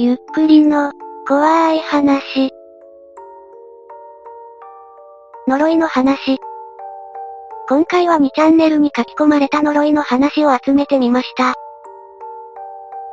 ゆっくりの、怖い話。呪いの話。今回は2チャンネルに書き込まれた呪いの話を集めてみました。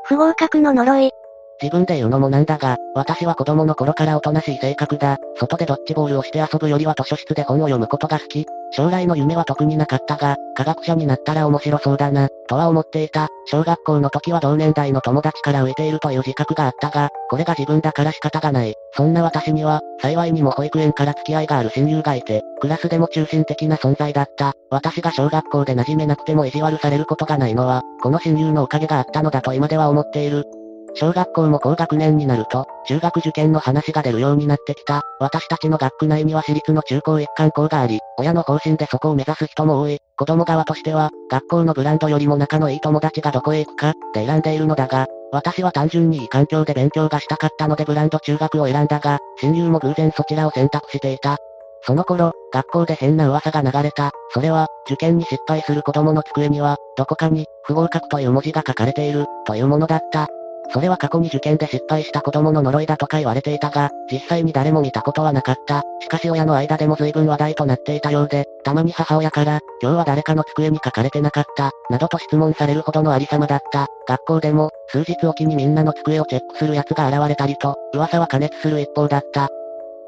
不合格の呪い。自分で言うのもなんだが、私は子供の頃からおとなしい性格だ。外でドッジボールをして遊ぶよりは図書室で本を読むことが好き。将来の夢は特になかったが、科学者になったら面白そうだな、とは思っていた。小学校の時は同年代の友達から浮いているという自覚があったが、これが自分だから仕方がない。そんな私には、幸いにも保育園から付き合いがある親友がいて、クラスでも中心的な存在だった。私が小学校で馴染めなくても意地悪されることがないのは、この親友のおかげがあったのだと今では思っている。小学校も高学年になると、中学受験の話が出るようになってきた。私たちの学区内には私立の中高一貫校があり、親の方針でそこを目指す人も多い。子供側としては、学校のブランドよりも仲のいい友達がどこへ行くか、で選んでいるのだが、私は単純にいい環境で勉強がしたかったのでブランド中学を選んだが、親友も偶然そちらを選択していた。その頃、学校で変な噂が流れた。それは、受験に失敗する子供の机には、どこかに、不合格という文字が書かれている、というものだった。それは過去に受験で失敗した子供の呪いだとか言われていたが、実際に誰も見たことはなかった。しかし親の間でも随分話題となっていたようで、たまに母親から、今日は誰かの机に書かれてなかった、などと質問されるほどのありさまだった。学校でも、数日おきにみんなの机をチェックする奴が現れたりと、噂は加熱する一方だった。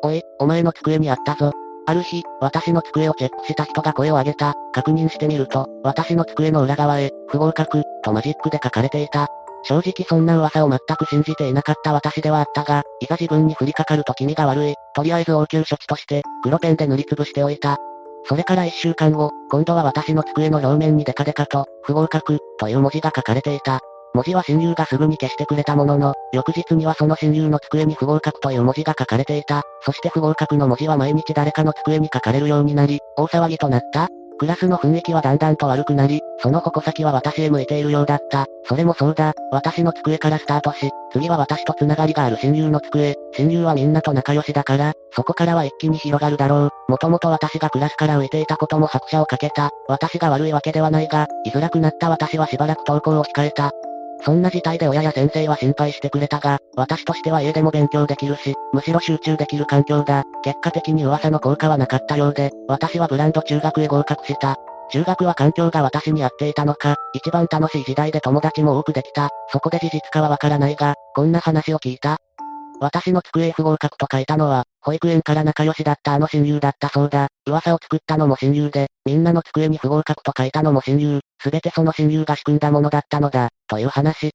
おい、お前の机にあったぞ。ある日、私の机をチェックした人が声を上げた。確認してみると、私の机の裏側へ、不合格、とマジックで書かれていた。正直そんな噂を全く信じていなかった私ではあったが、いざ自分に降りかかると気味が悪い。とりあえず応急処置として、黒ペンで塗りつぶしておいた。それから一週間後、今度は私の机の表面にデカデカと、不合格、という文字が書かれていた。文字は親友がすぐに消してくれたものの、翌日にはその親友の机に不合格という文字が書かれていた。そして不合格の文字は毎日誰かの机に書かれるようになり、大騒ぎとなった。クラスの雰囲気はだんだんと悪くなり、その矛先は私へ向いているようだった。それもそうだ、私の机からスタートし、次は私と繋がりがある親友の机。親友はみんなと仲良しだから、そこからは一気に広がるだろう。もともと私がクラスから浮いていたことも拍車をかけた。私が悪いわけではないが、居づらくなった私はしばらく投稿を控えた。そんな事態で親や先生は心配してくれたが、私としては家でも勉強できるし、むしろ集中できる環境だ。結果的に噂の効果はなかったようで、私はブランド中学へ合格した。中学は環境が私に合っていたのか、一番楽しい時代で友達も多くできた。そこで事実かはわからないが、こんな話を聞いた。私の机不合格と書いたのは、保育園から仲良しだったあの親友だったそうだ。噂を作ったのも親友で、みんなの机に不合格と書いたのも親友。すべてその親友が仕組んだものだったのだ、という話。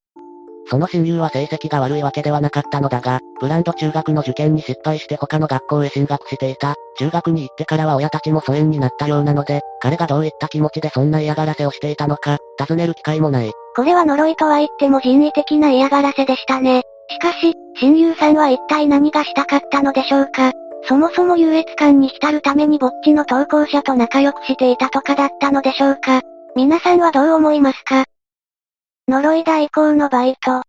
その親友は成績が悪いわけではなかったのだが、ブランド中学の受験に失敗して他の学校へ進学していた。中学に行ってからは親たちも疎遠になったようなので、彼がどういった気持ちでそんな嫌がらせをしていたのか、尋ねる機会もない。これは呪いとは言っても人為的な嫌がらせでしたね。しかし、親友さんは一体何がしたかったのでしょうかそもそも優越感に浸るためにぼっちの投稿者と仲良くしていたとかだったのでしょうか皆さんはどう思いますか？呪い代行のバイト。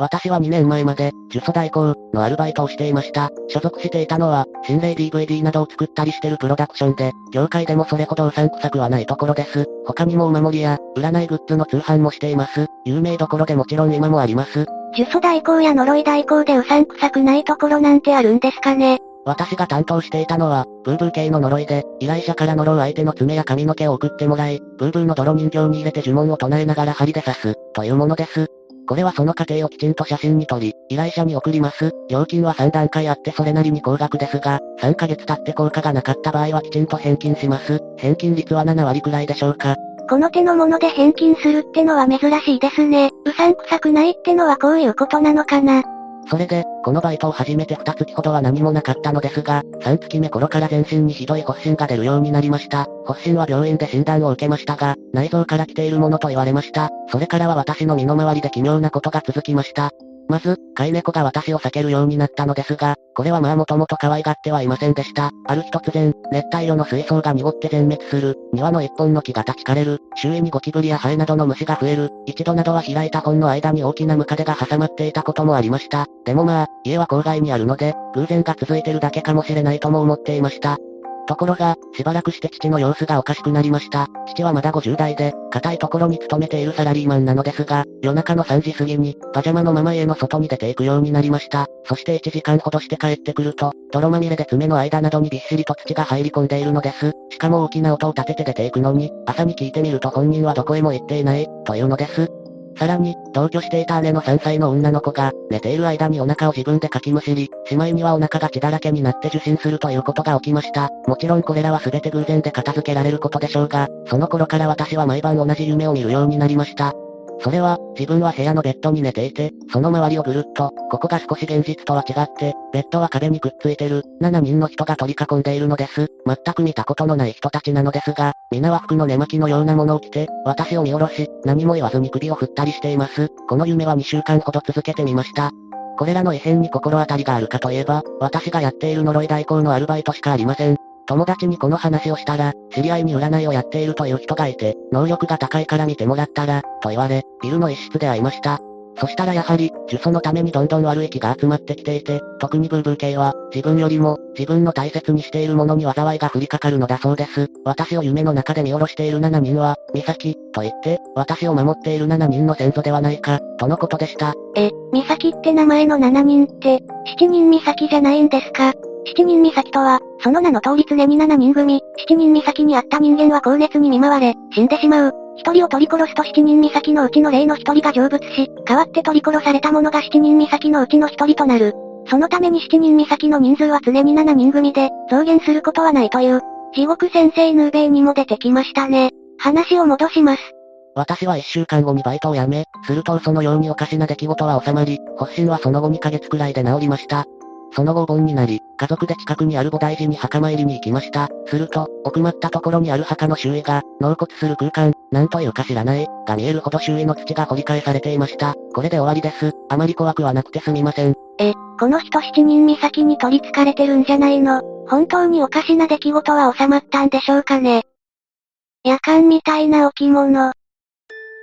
私は2年前まで、呪詛代行のアルバイトをしていました。所属していたのは、心霊 DVD などを作ったりしてるプロダクションで、業界でもそれほどうさんくさくはないところです。他にもお守りや、占いグッズの通販もしています。有名どころでもちろん今もあります。呪詛代行や呪い代行でうさんくさくないところなんてあるんですかね私が担当していたのは、ブーブー系の呪いで、依頼者から呪う相手の爪や髪の毛を送ってもらい、ブーブーの泥人形に入れて呪文を唱えながら針で刺す、というものです。これはその過程をきちんと写真に撮り、依頼者に送ります。料金は3段階あってそれなりに高額ですが、3ヶ月経って効果がなかった場合はきちんと返金します。返金率は7割くらいでしょうか。この手のもので返金するってのは珍しいですね。うさんくさくないってのはこういうことなのかな。それで、このバイトを始めて2月ほどは何もなかったのですが、3月目頃から全身にひどい発疹が出るようになりました。発疹は病院で診断を受けましたが、内臓から来ているものと言われました。それからは私の身の回りで奇妙なことが続きました。まず、飼い猫が私を避けるようになったのですが、これはまあもともと可愛がってはいませんでした。ある日突然、熱帯魚の水槽が濁って全滅する、庭の一本の木が立ち枯れる、周囲にゴキブリやハエなどの虫が増える、一度などは開いた本の間に大きなムカデが挟まっていたこともありました。でもまあ、家は郊外にあるので、偶然が続いてるだけかもしれないとも思っていました。ところが、しばらくして父の様子がおかしくなりました。父はまだ50代で、硬いところに勤めているサラリーマンなのですが、夜中の3時過ぎに、パジャマのまま家の外に出ていくようになりました。そして1時間ほどして帰ってくると、泥まみれで爪の間などにびっしりと土が入り込んでいるのです。しかも大きな音を立てて出ていくのに、朝に聞いてみると本人はどこへも行っていない、というのです。さらに、同居していた姉の3歳の女の子が、寝ている間にお腹を自分でかきむしり、しまいにはお腹が血だらけになって受診するということが起きました。もちろんこれらは全て偶然で片付けられることでしょうが、その頃から私は毎晩同じ夢を見るようになりました。それは、自分は部屋のベッドに寝ていて、その周りをぐるっと、ここが少し現実とは違って、ベッドは壁にくっついてる、7人の人が取り囲んでいるのです。全く見たことのない人たちなのですが、皆は服の寝巻きのようなものを着て、私を見下ろし、何も言わずに首を振ったりしています。この夢は2週間ほど続けてみました。これらの異変に心当たりがあるかといえば、私がやっている呪い代行のアルバイトしかありません。友達にこの話をしたら、知り合いに占いをやっているという人がいて、能力が高いから見てもらったら、と言われ、ビルの一室で会いました。そしたらやはり、呪詛のためにどんどん悪い気が集まってきていて、特にブーブー系は、自分よりも、自分の大切にしているものに災いが降りかかるのだそうです。私を夢の中で見下ろしている7人は、ミサキ、と言って、私を守っている7人の先祖ではないか、とのことでした。え、ミサキって名前の7人って、7人ミサキじゃないんですか？七人岬とは、その名の通り常に七人組、七人岬にあった人間は高熱に見舞われ、死んでしまう。一人を取り殺すと七人岬のうちの霊の一人が成仏し、代わって取り殺された者が七人岬のうちの一人となる。そのために七人岬の人数は常に七人組で、増減することはないという。地獄先生ヌーベイにも出てきましたね。話を戻します。私は一週間後にバイトを辞め、するとそのようにおかしな出来事は収まり、発疹はその後2ヶ月くらいで治りました。その後お盆になり、家族で近くにある菩提寺に墓参りに行きました。すると、奥まったところにある墓の周囲が、納骨する空間、なんというか知らない、が見えるほど周囲の土が掘り返されていました。これで終わりです。あまり怖くはなくてすみません。え、この人七人岬に取り憑かれてるんじゃないの？本当におかしな出来事は収まったんでしょうかね夜間みたいな置物。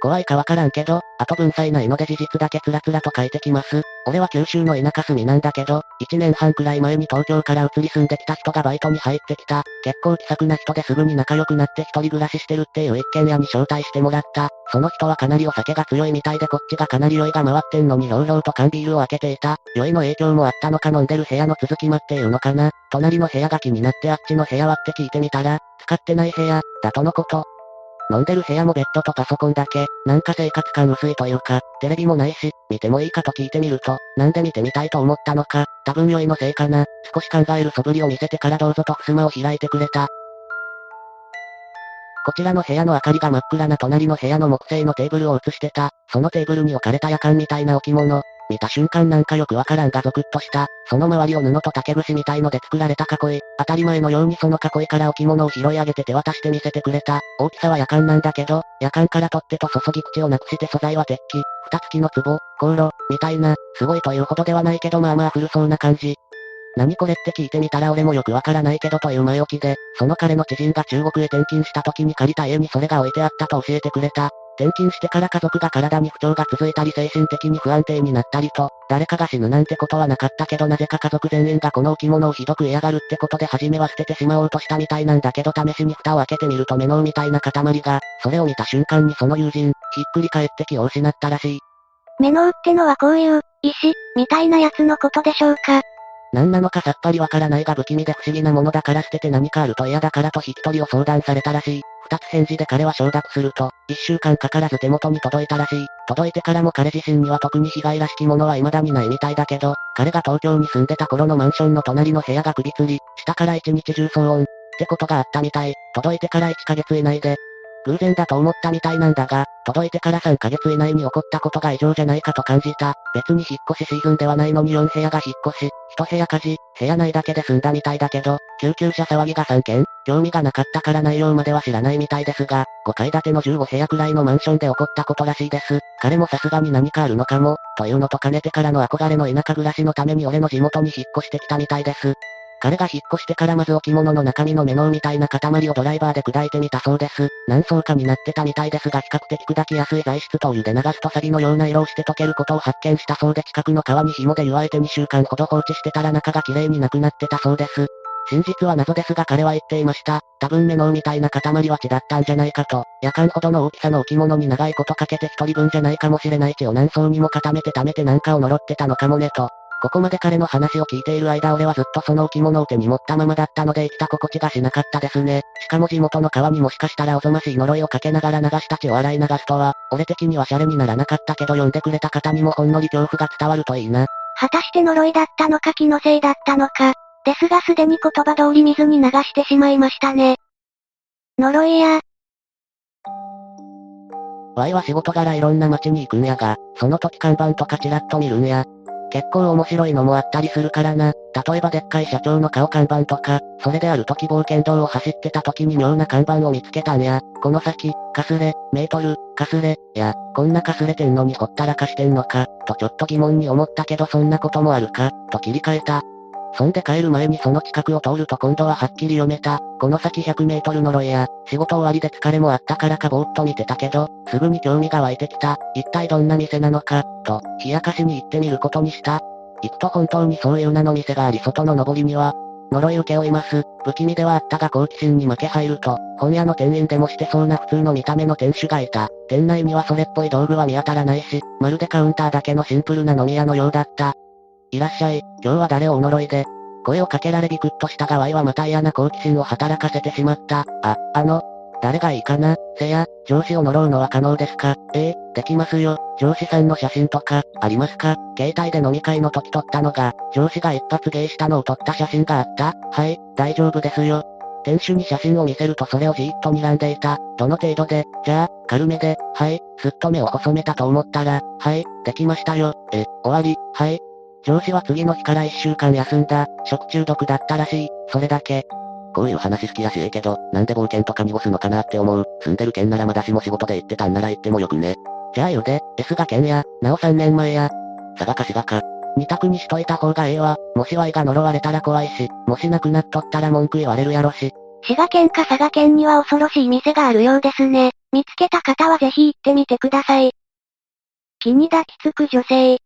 怖いかわからんけど、あと文才ないので事実だけつらつらと書いてきます。俺は九州の田舎住みなんだけど、1年半くらい前に東京から移り住んできた人がバイトに入ってきた。結構気さくな人ですぐに仲良くなって一人暮らししてるっていう一軒家に招待してもらった。その人はかなりお酒が強いみたいでこっちがかなり酔いが回ってんのにひょうひょうと缶ビールを開けていた。酔いの影響もあったのか飲んでる部屋の続き間っていうのかな。隣の部屋が気になってあっちの部屋はって聞いてみたら、使ってない部屋、だとのこと。飲んでる部屋もベッドとパソコンだけ、なんか生活感薄いというか、テレビもないし、見てもいいかと聞いてみると、なんで見てみたいと思ったのか、多分酔いのせいかな、少し考える素振りを見せてからどうぞと襖を開いてくれた。こちらの部屋の明かりが真っ暗な隣の部屋の木製のテーブルを映してた、そのテーブルに置かれた夜間みたいな置物、見た瞬間なんかよくわからんがゾクッとした。その周りを布と竹串みたいので作られた囲い。当たり前のようにその囲いから置物を拾い上げて手渡して見せてくれた。大きさは夜間なんだけど、夜間から取っ手と注ぎ口をなくして素材は鉄器。蓋付きの壺、香炉、みたいな、すごいというほどではないけどまあまあ古そうな感じ。何これって聞いてみたら俺もよくわからないけどという前置きで、その彼の知人が中国へ転勤した時に借りた家にそれが置いてあったと教えてくれた。転勤してから家族が体に不調が続いたり精神的に不安定になったりと、誰かが死ぬなんてことはなかったけどなぜか家族全員がこの置物をひどく嫌がるってことで初めは捨ててしまおうとしたみたいなんだけど試しに蓋を開けてみると目のみたいな塊が、それを見た瞬間にその友人、ひっくり返って気を失ったらしい。目のってのはこういう、石、みたいなやつのことでしょうか何なのかさっぱりわからないが不気味で不思議なものだから捨てて何かあると嫌だからと引き取りを相談されたらしい。二つ返事で彼は承諾すると、一週間かからず手元に届いたらしい。届いてからも彼自身には特に被害らしきものは未だにないみたいだけど、彼が東京に住んでた頃のマンションの隣の部屋が首吊り、下から一日中騒音、ってことがあったみたい。届いてから1ヶ月以内で、偶然だと思ったみたいなんだが、届いてから3ヶ月以内に起こったことが異常じゃないかと感じた。別に引っ越しシーズンではないのに4部屋が引っ越し、1部屋火事、部屋内だけで済んだみたいだけど、救急車騒ぎが3件、興味がなかったから内容までは知らないみたいですが、5階建ての15部屋くらいのマンションで起こったことらしいです。彼もさすがに何かあるのかも、というのと兼ねてからの憧れの田舎暮らしのために俺の地元に引っ越してきたみたいです。彼が引っ越してからまず置物の中身のメノウみたいな塊をドライバーで砕いてみたそうです。何層かになってたみたいですが比較的砕きやすい材質とお湯で流すとサビのような色をして溶けることを発見したそうで近くの川に紐で湯あえて2週間ほど放置してたら中が綺麗になくなってたそうです。真実は謎ですが彼は言っていました。多分目のみたいな塊は血だったんじゃないかと。夜間ほどの大きさの置物に長いことかけて一人分じゃないかもしれない血を何層にも固めて溜めてなんかを呪ってたのかもねと。ここまで彼の話を聞いている間俺はずっとその置物を手に持ったままだったので生きた心地がしなかったですね。しかも地元の川にもしかしたらおぞましい呪いをかけながら流した血を洗い流すとは、俺的にはシャレにならなかったけど読んでくれた方にもほんのり恐怖が伝わるといいな。果たして呪いだったのか気のせいだったのか。ですがすでに言葉通り水に流してしまいましたね。呪いや。ワイは仕事柄いろんな街に行くんやが、その時看板とかチラッと見るんや。結構面白いのもあったりするからな。例えばでっかい社長の顔看板とか、それである時冒険道を走ってた時に妙な看板を見つけたんや。この先、かすれ、メートル、かすれ、や、こんなかすれてんのにほったらかしてんのか、とちょっと疑問に思ったけどそんなこともあるか、と切り替えた。そんで帰る前にその近くを通ると今度ははっきり読めた。この先100メートル呪いや、仕事終わりで疲れもあったからかぼーっと見てたけど、すぐに興味が湧いてきた。一体どんな店なのか、と、冷やかしに行ってみることにした。行くと本当にそういう名の店があり外の上りには、呪い受け負います。不気味ではあったが好奇心に負け入ると、本屋の店員でもしてそうな普通の見た目の店主がいた。店内にはそれっぽい道具は見当たらないし、まるでカウンターだけのシンプルな飲み屋のようだった。いらっしゃい、今日は誰をお呪いで？声をかけられビクッとしたがワイはまた嫌な好奇心を働かせてしまった。あ、あの、誰がいいかな？せや、上司を呪うのは可能ですか？ええできますよ。上司さんの写真とか、ありますか？携帯で飲み会の時撮ったのが、上司が一発芸したのを撮った写真があったはい、大丈夫ですよ。店主に写真を見せるとそれをじーっと睨んでいた。どの程度で、じゃあ、軽めで、はい、すっと目を細めたと思ったら、はい、できましたよ。え、終わり、はい。上司は次の日から一週間休んだ。食中毒だったらしい。それだけ。こういう話好きやしええけど、なんで冒険とか濁すのかなって思う。住んでる県ならまだしも仕事で行ってたんなら行ってもよくね。じゃあ言うで、S が県や、なお3年前や。佐賀か滋賀か。二択にしといた方がええわ。もしワイが呪われたら怖いし、もしなくなっとったら文句言われるやろし。滋賀県か佐賀県には恐ろしい店があるようですね。見つけた方はぜひ行ってみてください。気に抱きつく女性。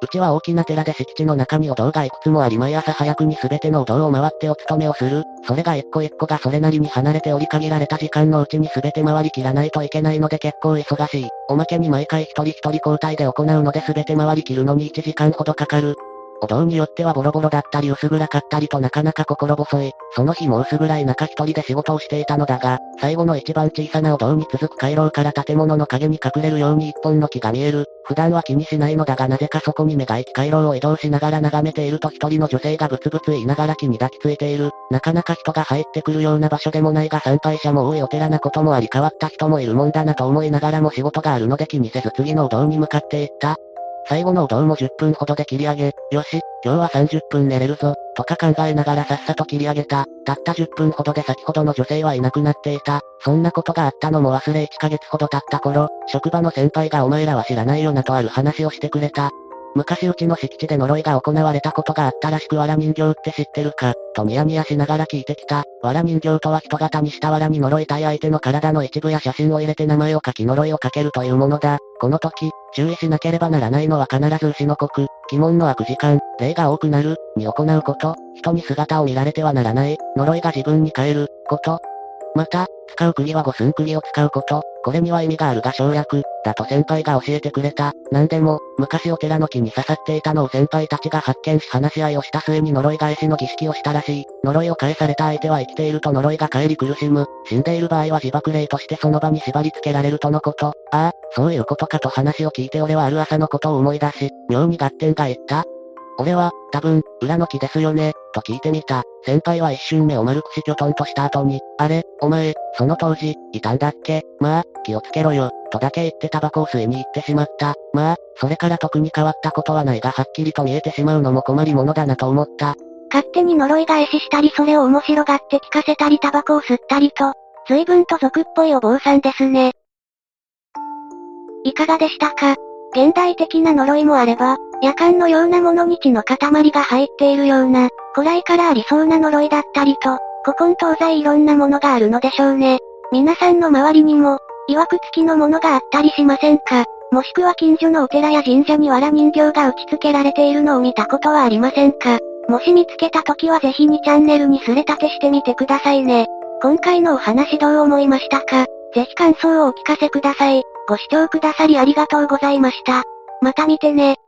うちは大きな寺で敷地の中にお堂がいくつもあり毎朝早くに全てのお堂を回ってお勤めをする。それが一個一個がそれなりに離れており限られた時間のうちに全て回りきらないといけないので結構忙しい。おまけに毎回一人一人交代で行うので全て回りきるのに1時間ほどかかる。お堂によってはボロボロだったり薄暗かったりとなかなか心細い。その日も薄暗い中一人で仕事をしていたのだが、最後の一番小さなお堂に続く回廊から建物の影に隠れるように一本の木が見える。普段は気にしないのだがなぜかそこに目が行き回廊を移動しながら眺めていると一人の女性がブツブツ言いながら木に抱きついている。なかなか人が入ってくるような場所でもないが参拝者も多いお寺なこともあり変わった人もいるもんだなと思いながらも仕事があるので気にせず次のお堂に向かっていった。最後のお堂も10分ほどで切り上げ、よし、今日は30分寝れるぞ、とか考えながらさっさと切り上げた。たった10分ほどで先ほどの女性はいなくなっていた。そんなことがあったのも忘れ1ヶ月ほど経った頃、職場の先輩がお前らは知らないよなとある話をしてくれた。昔うちの敷地で呪いが行われたことがあったらしく藁人形って知ってるかとニヤニヤしながら聞いてきた。藁人形とは人型にした藁に呪いたい相手の体の一部や写真を入れて名前を書き呪いをかけるというものだ。この時、注意しなければならないのは必ず牛の国、鬼門の悪時間、霊が多くなる、に行うこと、人に姿を見られてはならない、呪いが自分に変える、こと。また、使う釘は五寸釘を使うこと、これには意味があるが省略、だと先輩が教えてくれた。なんでも、昔お寺の木に刺さっていたのを先輩たちが発見し話し合いをした末に呪い返しの儀式をしたらしい。呪いを返された相手は生きていると呪いが帰り苦しむ。死んでいる場合は自爆霊としてその場に縛り付けられるとのこと。ああ、そういうことかと話を聞いて俺はある朝のことを思い出し、妙に合点が言った。俺は、多分、裏の木ですよね、と聞いてみた。先輩は一瞬目を丸くしきょとんとした後に、あれ、お前、その当時、いたんだっけ？まあ、気をつけろよ、とだけ言ってタバコを吸いに行ってしまった。まあ、それから特に変わったことはないがはっきりと見えてしまうのも困りものだなと思った。勝手に呪い返ししたりそれを面白がって聞かせたりタバコを吸ったりと、随分と俗っぽいお坊さんですね。いかがでしたか？現代的な呪いもあれば、夜間のようなものに血の塊が入っているような、古来からありそうな呪いだったりと、古今東西いろんなものがあるのでしょうね。皆さんの周りにも、曰く付きのものがあったりしませんか？もしくは近所のお寺や神社に藁人形が打ち付けられているのを見たことはありませんか？もし見つけた時はぜひにチャンネルにすれ立てしてみてくださいね。今回のお話どう思いましたか？ぜひ感想をお聞かせください。ご視聴くださりありがとうございました。また見てね。